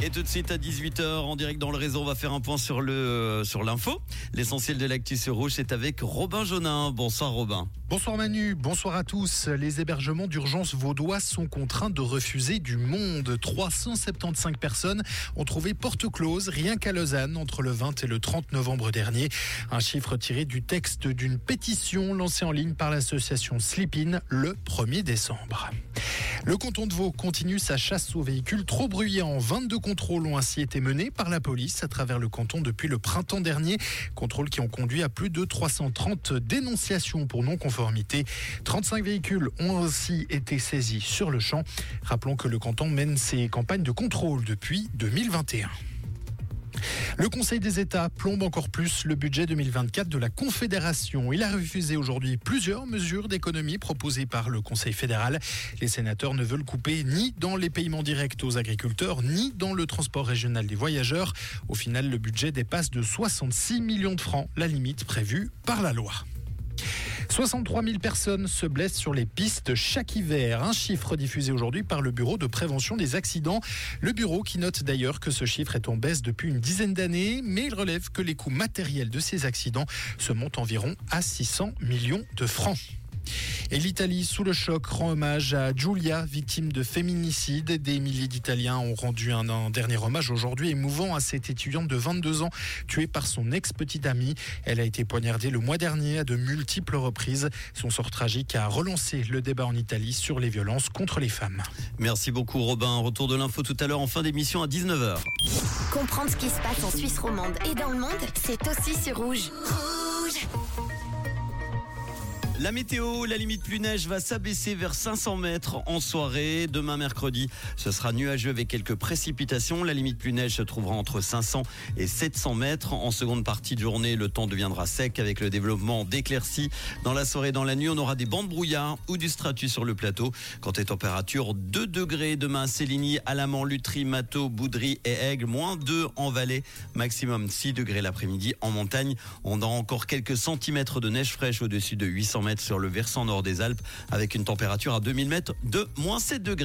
Et tout de suite à 18h en direct dans le réseau, on va faire un point sur le sur l'info. L'essentiel de l'actu sur Rouge c'est avec Robin Jonin. Bonsoir Robin. Bonsoir Manu, bonsoir à tous. Les hébergements d'urgence vaudois sont contraints de refuser du monde. 375 personnes ont trouvé porte close rien qu'à Lausanne entre le 20 et le 30 novembre dernier. Un chiffre tiré du texte d'une pétition lancée en ligne par l'association Sleepin le 1er décembre. Le canton de Vaud continue sa chasse aux véhicules trop bruyants. 22 contrôles ont ainsi été menés par la police à travers le canton depuis le printemps dernier. Contrôles qui ont conduit à plus de 330 dénonciations pour non-conformité. 35 véhicules ont ainsi été saisis sur le champ. Rappelons que le canton mène ses campagnes de contrôle depuis 2021. Le Conseil des États plombe encore plus le budget 2024 de la Confédération. Il a refusé aujourd'hui plusieurs mesures d'économie proposées par le Conseil fédéral. Les sénateurs ne veulent couper ni dans les paiements directs aux agriculteurs, ni dans le transport régional des voyageurs. Au final, le budget dépasse de 66 millions de francs, la limite prévue par la loi. 63 000 personnes se blessent sur les pistes chaque hiver. Un chiffre diffusé aujourd'hui par le Bureau de prévention des accidents. Le bureau qui note d'ailleurs que ce chiffre est en baisse depuis une dizaine d'années, mais il relève que les coûts matériels de ces accidents se montent environ à 600 millions de francs. Et l'Italie, sous le choc, rend hommage à Giulia, victime de féminicide. Des milliers d'Italiens ont rendu un, dernier hommage aujourd'hui émouvant à cette étudiante de 22 ans tuée par son ex-petite amie. Elle a été poignardée le mois dernier à de multiples reprises. Son sort tragique a relancé le débat en Italie sur les violences contre les femmes. Merci beaucoup Robin. Retour de l'info tout à l'heure en fin d'émission à 19h. Comprendre ce qui se passe en Suisse romande et dans le monde, c'est aussi sur Rouge. La météo, la limite plus neige va s'abaisser vers 500 mètres en soirée. Demain mercredi, ce sera nuageux avec quelques précipitations. La limite plus neige se trouvera entre 500 et 700 mètres. En seconde partie de journée, le temps deviendra sec avec le développement d'éclaircies. Dans la soirée et dans la nuit, on aura des bandes brouillard ou du stratus sur le plateau. Quant aux températures, 2 degrés demain à Céligny, Alamant, Lutry, Mato, Boudry et Aigle, moins 2 en vallée, maximum 6 degrés l'après-midi. En montagne, on aura encore quelques centimètres de neige fraîche au-dessus de 800 sur le versant nord des Alpes avec une température à 2000 mètres de moins 7 degrés.